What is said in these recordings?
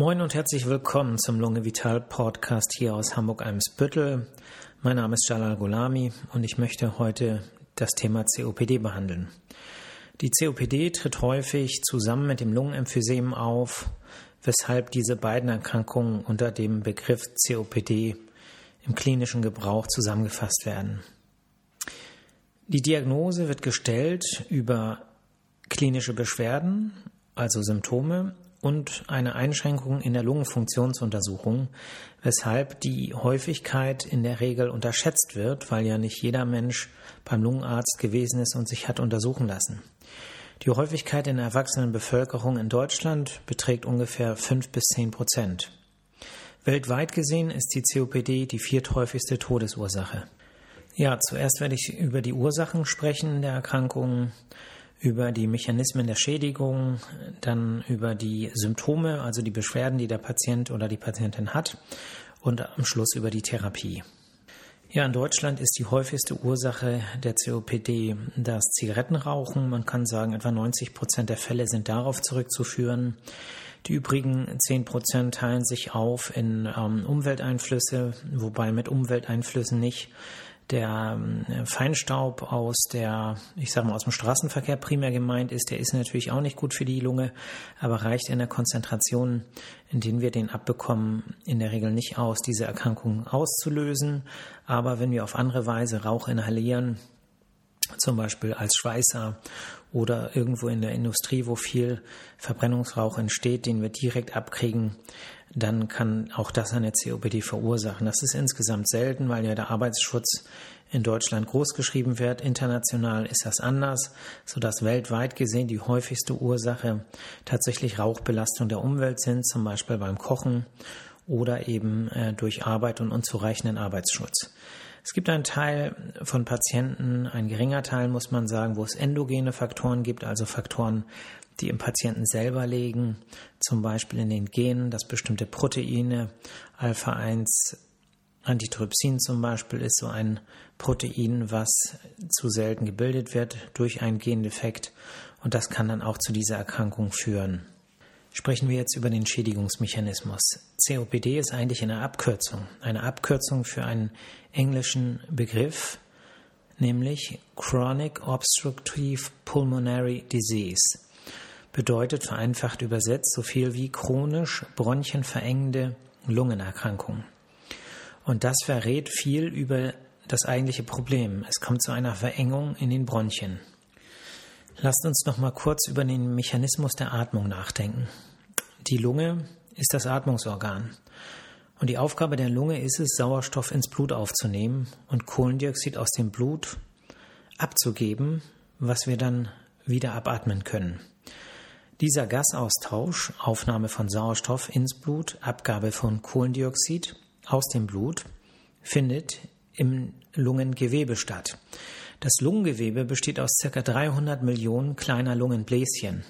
Moin und herzlich willkommen zum Lunge Vital Podcast hier aus Hamburg-Eimsbüttel. Mein Name ist Jalal Golami und ich möchte heute das Thema COPD behandeln. Die COPD tritt häufig zusammen mit dem Lungenemphysem auf, weshalb diese beiden Erkrankungen unter dem Begriff COPD im klinischen Gebrauch zusammengefasst werden. Die Diagnose wird gestellt über klinische Beschwerden, also Symptome und eine Einschränkung in der Lungenfunktionsuntersuchung, weshalb die Häufigkeit in der Regel unterschätzt wird, weil ja nicht jeder Mensch beim Lungenarzt gewesen ist und sich hat untersuchen lassen. Die Häufigkeit in der erwachsenen Bevölkerung in Deutschland beträgt ungefähr fünf bis zehn Prozent. Weltweit gesehen ist die COPD die vierthäufigste Todesursache. Ja, zuerst werde ich über die Ursachen sprechen der Erkrankungen über die Mechanismen der Schädigung, dann über die Symptome, also die Beschwerden, die der Patient oder die Patientin hat und am Schluss über die Therapie. Ja, in Deutschland ist die häufigste Ursache der COPD das Zigarettenrauchen. Man kann sagen, etwa 90 Prozent der Fälle sind darauf zurückzuführen. Die übrigen 10 Prozent teilen sich auf in ähm, Umwelteinflüsse, wobei mit Umwelteinflüssen nicht der ähm, Feinstaub aus der, ich sage mal, aus dem Straßenverkehr primär gemeint ist, der ist natürlich auch nicht gut für die Lunge, aber reicht in der Konzentration, in denen wir den abbekommen, in der Regel nicht aus, diese Erkrankung auszulösen. Aber wenn wir auf andere Weise Rauch inhalieren, zum Beispiel als Schweißer oder irgendwo in der Industrie, wo viel Verbrennungsrauch entsteht, den wir direkt abkriegen, dann kann auch das eine COPD verursachen. Das ist insgesamt selten, weil ja der Arbeitsschutz in Deutschland groß geschrieben wird. International ist das anders, sodass weltweit gesehen die häufigste Ursache tatsächlich Rauchbelastung der Umwelt sind, zum Beispiel beim Kochen oder eben äh, durch Arbeit und unzureichenden Arbeitsschutz. Es gibt einen Teil von Patienten, ein geringer Teil muss man sagen, wo es endogene Faktoren gibt, also Faktoren, die im Patienten selber liegen, zum Beispiel in den Genen, dass bestimmte Proteine, Alpha-1 Antitrypsin zum Beispiel ist so ein Protein, was zu selten gebildet wird durch einen Gendefekt und das kann dann auch zu dieser Erkrankung führen. Sprechen wir jetzt über den Schädigungsmechanismus. COPD ist eigentlich eine Abkürzung, eine Abkürzung für einen englischen Begriff, nämlich Chronic Obstructive Pulmonary Disease bedeutet vereinfacht übersetzt so viel wie chronisch bronchienverengende Lungenerkrankung. Und das verrät viel über das eigentliche Problem. Es kommt zu einer Verengung in den Bronchien. Lasst uns noch mal kurz über den Mechanismus der Atmung nachdenken. Die Lunge ist das Atmungsorgan. Und die Aufgabe der Lunge ist es, Sauerstoff ins Blut aufzunehmen und Kohlendioxid aus dem Blut abzugeben, was wir dann wieder abatmen können. Dieser Gasaustausch, Aufnahme von Sauerstoff ins Blut, Abgabe von Kohlendioxid aus dem Blut, findet im Lungengewebe statt. Das Lungengewebe besteht aus ca. 300 Millionen kleiner Lungenbläschen.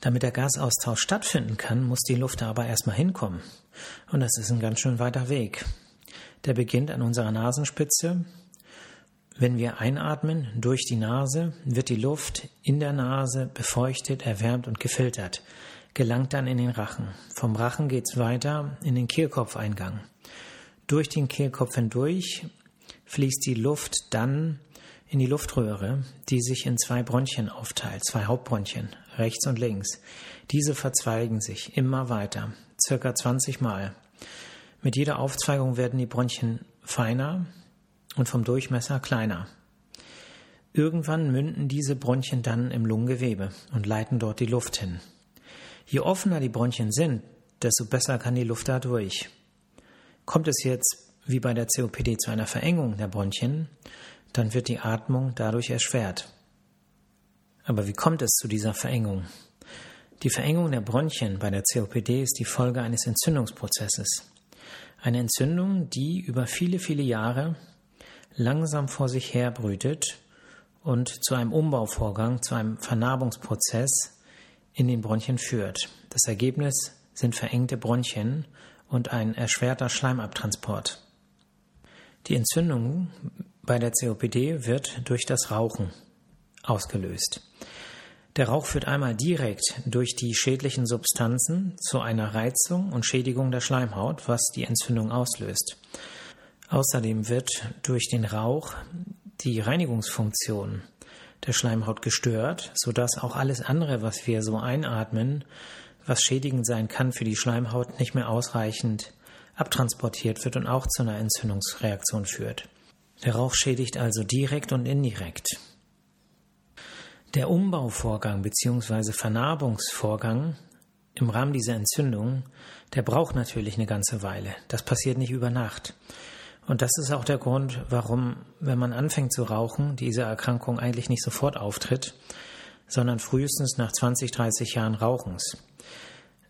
Damit der Gasaustausch stattfinden kann, muss die Luft aber erstmal hinkommen. Und das ist ein ganz schön weiter Weg. Der beginnt an unserer Nasenspitze, wenn wir einatmen durch die Nase, wird die Luft in der Nase befeuchtet, erwärmt und gefiltert, gelangt dann in den Rachen. Vom Rachen geht es weiter in den Kehlkopfeingang. Durch den Kehlkopf hindurch fließt die Luft dann in die Luftröhre, die sich in zwei Bronchien aufteilt, zwei Hauptbronchien, rechts und links. Diese verzweigen sich immer weiter, circa 20 Mal. Mit jeder Aufzweigung werden die Bronchien feiner, und vom Durchmesser kleiner. Irgendwann münden diese Bronchien dann im Lungengewebe und leiten dort die Luft hin. Je offener die Bronchien sind, desto besser kann die Luft da durch. Kommt es jetzt wie bei der COPD zu einer Verengung der Bronchien, dann wird die Atmung dadurch erschwert. Aber wie kommt es zu dieser Verengung? Die Verengung der Bronchien bei der COPD ist die Folge eines Entzündungsprozesses. Eine Entzündung, die über viele, viele Jahre langsam vor sich her brütet und zu einem Umbauvorgang, zu einem Vernarbungsprozess in den Bronchien führt. Das Ergebnis sind verengte Bronchien und ein erschwerter Schleimabtransport. Die Entzündung bei der COPD wird durch das Rauchen ausgelöst. Der Rauch führt einmal direkt durch die schädlichen Substanzen zu einer Reizung und Schädigung der Schleimhaut, was die Entzündung auslöst. Außerdem wird durch den Rauch die Reinigungsfunktion der Schleimhaut gestört, sodass auch alles andere, was wir so einatmen, was schädigend sein kann für die Schleimhaut, nicht mehr ausreichend abtransportiert wird und auch zu einer Entzündungsreaktion führt. Der Rauch schädigt also direkt und indirekt. Der Umbauvorgang bzw. Vernarbungsvorgang im Rahmen dieser Entzündung, der braucht natürlich eine ganze Weile. Das passiert nicht über Nacht. Und das ist auch der Grund, warum, wenn man anfängt zu rauchen, diese Erkrankung eigentlich nicht sofort auftritt, sondern frühestens nach 20, 30 Jahren Rauchens.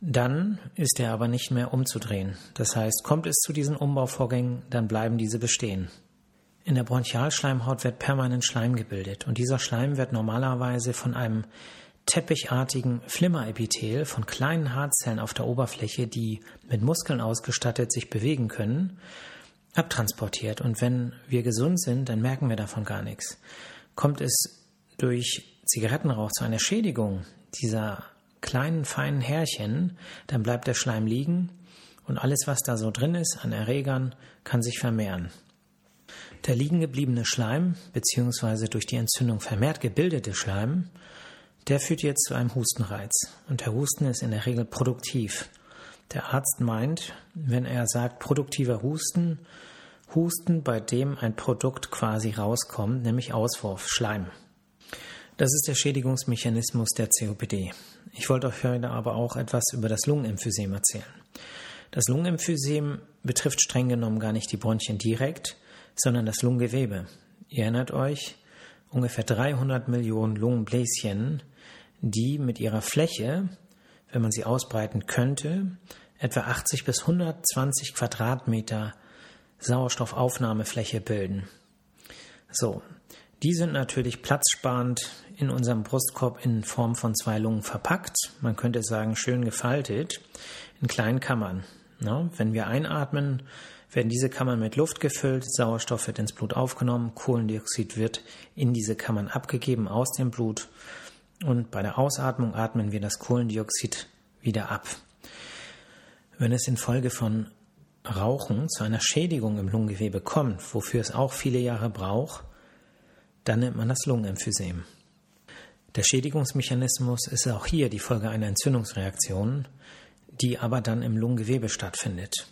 Dann ist er aber nicht mehr umzudrehen. Das heißt, kommt es zu diesen Umbauvorgängen, dann bleiben diese bestehen. In der Bronchialschleimhaut wird permanent Schleim gebildet und dieser Schleim wird normalerweise von einem teppichartigen Flimmerepithel von kleinen Haarzellen auf der Oberfläche, die mit Muskeln ausgestattet sich bewegen können, abtransportiert. Und wenn wir gesund sind, dann merken wir davon gar nichts. Kommt es durch Zigarettenrauch zu einer Schädigung dieser kleinen, feinen Härchen, dann bleibt der Schleim liegen und alles, was da so drin ist an Erregern, kann sich vermehren. Der liegen gebliebene Schleim, beziehungsweise durch die Entzündung vermehrt gebildete Schleim, der führt jetzt zu einem Hustenreiz. Und der Husten ist in der Regel produktiv. Der Arzt meint, wenn er sagt produktiver Husten, Husten, bei dem ein Produkt quasi rauskommt, nämlich Auswurf, Schleim. Das ist der Schädigungsmechanismus der COPD. Ich wollte euch heute aber auch etwas über das Lungenemphysem erzählen. Das Lungenemphysem betrifft streng genommen gar nicht die Bronchien direkt, sondern das Lungengewebe. Ihr erinnert euch, ungefähr 300 Millionen Lungenbläschen, die mit ihrer Fläche wenn man sie ausbreiten könnte, etwa 80 bis 120 Quadratmeter Sauerstoffaufnahmefläche bilden. So, die sind natürlich platzsparend in unserem Brustkorb in Form von zwei Lungen verpackt. Man könnte sagen, schön gefaltet in kleinen Kammern. Na, wenn wir einatmen, werden diese Kammern mit Luft gefüllt, Sauerstoff wird ins Blut aufgenommen, Kohlendioxid wird in diese Kammern abgegeben aus dem Blut und bei der Ausatmung atmen wir das Kohlendioxid wieder ab. Wenn es infolge von Rauchen zu einer Schädigung im Lungengewebe kommt, wofür es auch viele Jahre braucht, dann nennt man das Lungenemphysem. Der Schädigungsmechanismus ist auch hier die Folge einer Entzündungsreaktion, die aber dann im Lungengewebe stattfindet.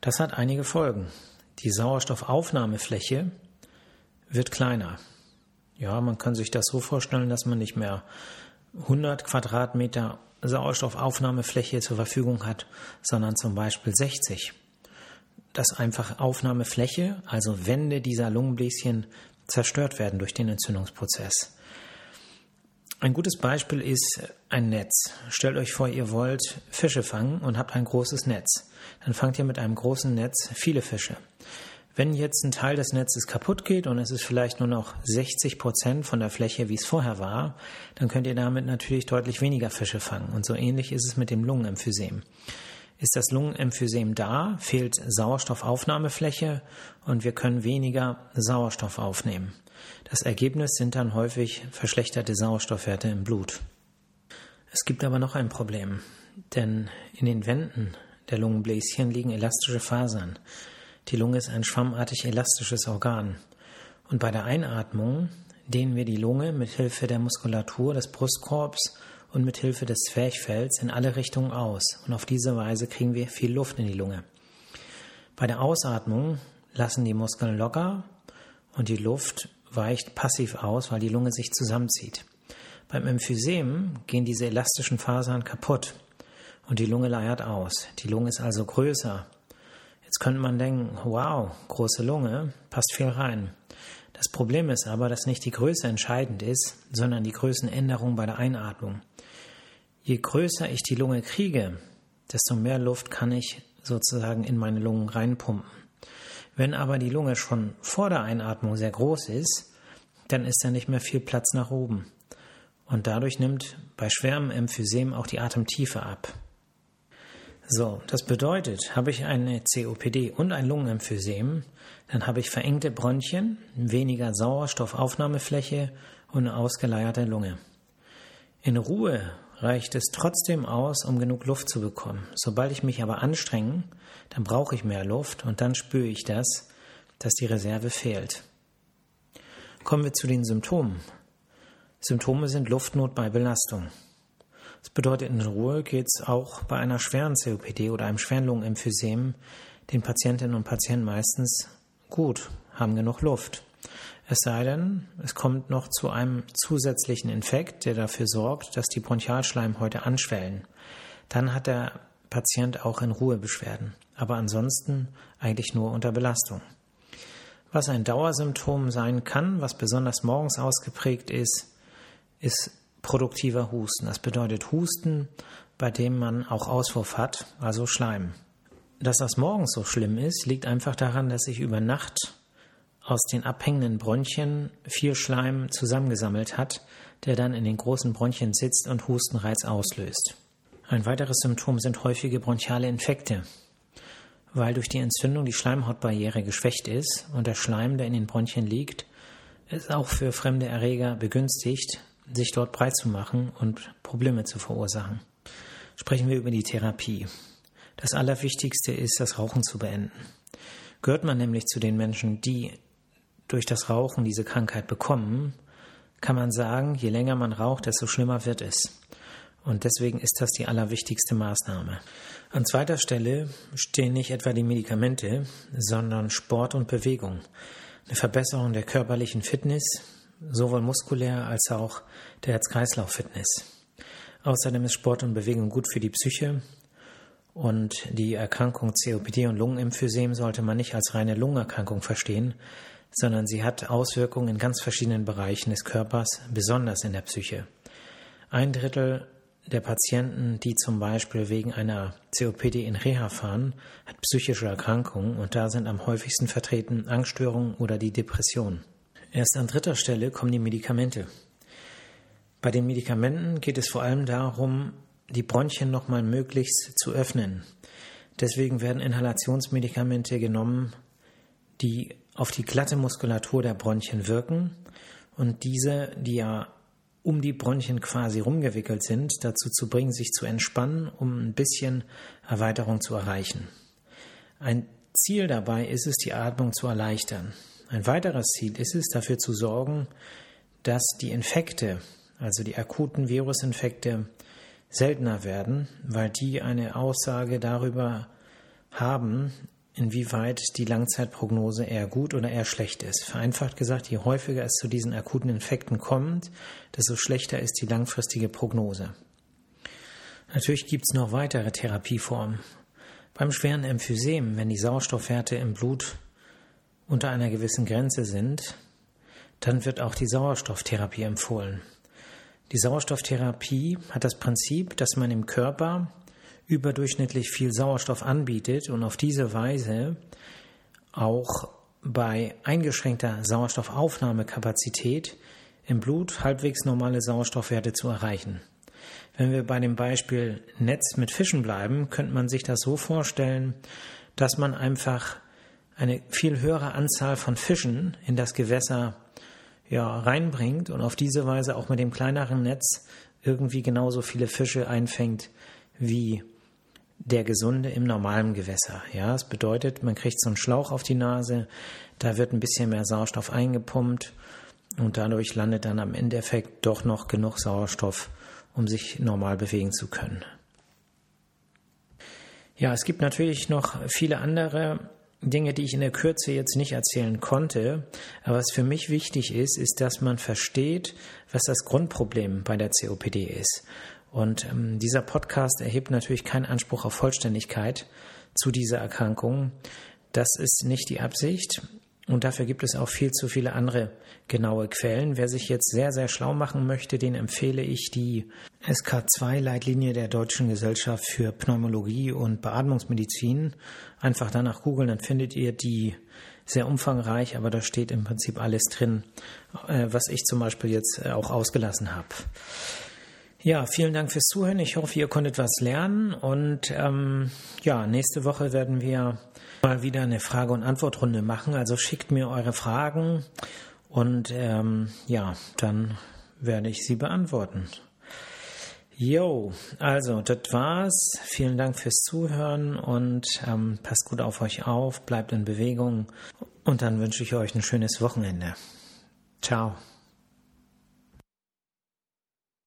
Das hat einige Folgen. Die Sauerstoffaufnahmefläche wird kleiner. Ja, man kann sich das so vorstellen, dass man nicht mehr 100 Quadratmeter Sauerstoffaufnahmefläche zur Verfügung hat, sondern zum Beispiel 60. Dass einfach Aufnahmefläche, also Wände dieser Lungenbläschen, zerstört werden durch den Entzündungsprozess. Ein gutes Beispiel ist ein Netz. Stellt euch vor, ihr wollt Fische fangen und habt ein großes Netz. Dann fangt ihr mit einem großen Netz viele Fische. Wenn jetzt ein Teil des Netzes kaputt geht und es ist vielleicht nur noch 60 Prozent von der Fläche, wie es vorher war, dann könnt ihr damit natürlich deutlich weniger Fische fangen. Und so ähnlich ist es mit dem Lungenemphysem. Ist das Lungenemphysem da, fehlt Sauerstoffaufnahmefläche und wir können weniger Sauerstoff aufnehmen. Das Ergebnis sind dann häufig verschlechterte Sauerstoffwerte im Blut. Es gibt aber noch ein Problem, denn in den Wänden der Lungenbläschen liegen elastische Fasern. Die Lunge ist ein schwammartig elastisches Organ. Und bei der Einatmung dehnen wir die Lunge mit Hilfe der Muskulatur des Brustkorbs und mit Hilfe des Zwerchfells in alle Richtungen aus. Und auf diese Weise kriegen wir viel Luft in die Lunge. Bei der Ausatmung lassen die Muskeln locker und die Luft weicht passiv aus, weil die Lunge sich zusammenzieht. Beim Emphysem gehen diese elastischen Fasern kaputt und die Lunge leiert aus. Die Lunge ist also größer Jetzt könnte man denken, wow, große Lunge, passt viel rein. Das Problem ist aber, dass nicht die Größe entscheidend ist, sondern die Größenänderung bei der Einatmung. Je größer ich die Lunge kriege, desto mehr Luft kann ich sozusagen in meine Lungen reinpumpen. Wenn aber die Lunge schon vor der Einatmung sehr groß ist, dann ist da nicht mehr viel Platz nach oben. Und dadurch nimmt bei schwerem Emphysem auch die Atemtiefe ab. So, das bedeutet, habe ich eine COPD und ein Lungenemphysem, dann habe ich verengte Bronchien, weniger Sauerstoffaufnahmefläche und eine ausgeleierte Lunge. In Ruhe reicht es trotzdem aus, um genug Luft zu bekommen. Sobald ich mich aber anstrenge, dann brauche ich mehr Luft und dann spüre ich das, dass die Reserve fehlt. Kommen wir zu den Symptomen. Symptome sind Luftnot bei Belastung. Das bedeutet, in Ruhe geht es auch bei einer schweren COPD oder einem schweren Lungenemphysem den Patientinnen und Patienten meistens gut, haben genug Luft. Es sei denn, es kommt noch zu einem zusätzlichen Infekt, der dafür sorgt, dass die Bronchialschleimhäute anschwellen. Dann hat der Patient auch in Ruhe Beschwerden, aber ansonsten eigentlich nur unter Belastung. Was ein Dauersymptom sein kann, was besonders morgens ausgeprägt ist, ist produktiver Husten. Das bedeutet Husten, bei dem man auch Auswurf hat, also Schleim. Dass das morgens so schlimm ist, liegt einfach daran, dass sich über Nacht aus den abhängenden Bronchien viel Schleim zusammengesammelt hat, der dann in den großen Bronchien sitzt und Hustenreiz auslöst. Ein weiteres Symptom sind häufige bronchiale Infekte, weil durch die Entzündung die Schleimhautbarriere geschwächt ist und der Schleim, der in den Bronchien liegt, ist auch für fremde Erreger begünstigt, sich dort breit zu machen und Probleme zu verursachen. Sprechen wir über die Therapie. Das Allerwichtigste ist, das Rauchen zu beenden. Gehört man nämlich zu den Menschen, die durch das Rauchen diese Krankheit bekommen, kann man sagen, je länger man raucht, desto schlimmer wird es. Und deswegen ist das die allerwichtigste Maßnahme. An zweiter Stelle stehen nicht etwa die Medikamente, sondern Sport und Bewegung. Eine Verbesserung der körperlichen Fitness, sowohl muskulär als auch der Herz-Kreislauf-Fitness. Außerdem ist Sport und Bewegung gut für die Psyche und die Erkrankung COPD und Lungenemphysem sollte man nicht als reine Lungenerkrankung verstehen, sondern sie hat Auswirkungen in ganz verschiedenen Bereichen des Körpers, besonders in der Psyche. Ein Drittel der Patienten, die zum Beispiel wegen einer COPD in Reha fahren, hat psychische Erkrankungen und da sind am häufigsten vertreten Angststörungen oder die Depression. Erst an dritter Stelle kommen die Medikamente. Bei den Medikamenten geht es vor allem darum, die Bronchien nochmal möglichst zu öffnen. Deswegen werden Inhalationsmedikamente genommen, die auf die glatte Muskulatur der Bronchien wirken und diese, die ja um die Bronchien quasi rumgewickelt sind, dazu zu bringen, sich zu entspannen, um ein bisschen Erweiterung zu erreichen. Ein Ziel dabei ist es, die Atmung zu erleichtern. Ein weiteres Ziel ist es, dafür zu sorgen, dass die Infekte, also die akuten Virusinfekte, seltener werden, weil die eine Aussage darüber haben, inwieweit die Langzeitprognose eher gut oder eher schlecht ist. Vereinfacht gesagt, je häufiger es zu diesen akuten Infekten kommt, desto schlechter ist die langfristige Prognose. Natürlich gibt es noch weitere Therapieformen. Beim schweren Emphysem, wenn die Sauerstoffwerte im Blut unter einer gewissen Grenze sind, dann wird auch die Sauerstofftherapie empfohlen. Die Sauerstofftherapie hat das Prinzip, dass man im Körper überdurchschnittlich viel Sauerstoff anbietet und auf diese Weise auch bei eingeschränkter Sauerstoffaufnahmekapazität im Blut halbwegs normale Sauerstoffwerte zu erreichen. Wenn wir bei dem Beispiel Netz mit Fischen bleiben, könnte man sich das so vorstellen, dass man einfach eine viel höhere Anzahl von Fischen in das Gewässer ja, reinbringt und auf diese Weise auch mit dem kleineren Netz irgendwie genauso viele Fische einfängt wie der Gesunde im normalen Gewässer. Ja, das bedeutet, man kriegt so einen Schlauch auf die Nase, da wird ein bisschen mehr Sauerstoff eingepumpt und dadurch landet dann am Endeffekt doch noch genug Sauerstoff, um sich normal bewegen zu können. Ja, es gibt natürlich noch viele andere Dinge, die ich in der Kürze jetzt nicht erzählen konnte. Aber was für mich wichtig ist, ist, dass man versteht, was das Grundproblem bei der COPD ist. Und ähm, dieser Podcast erhebt natürlich keinen Anspruch auf Vollständigkeit zu dieser Erkrankung. Das ist nicht die Absicht. Und dafür gibt es auch viel zu viele andere genaue Quellen. Wer sich jetzt sehr, sehr schlau machen möchte, den empfehle ich die SK2-Leitlinie der Deutschen Gesellschaft für Pneumologie und Beatmungsmedizin. Einfach danach googeln, dann findet ihr die sehr umfangreich, aber da steht im Prinzip alles drin, äh, was ich zum Beispiel jetzt äh, auch ausgelassen habe. Ja, vielen Dank fürs Zuhören. Ich hoffe, ihr konntet was lernen. Und ähm, ja, nächste Woche werden wir mal wieder eine Frage- und Antwortrunde machen. Also schickt mir eure Fragen und ähm, ja, dann werde ich sie beantworten. Jo, also das war's. Vielen Dank fürs Zuhören und ähm, passt gut auf euch auf, bleibt in Bewegung und dann wünsche ich euch ein schönes Wochenende. Ciao.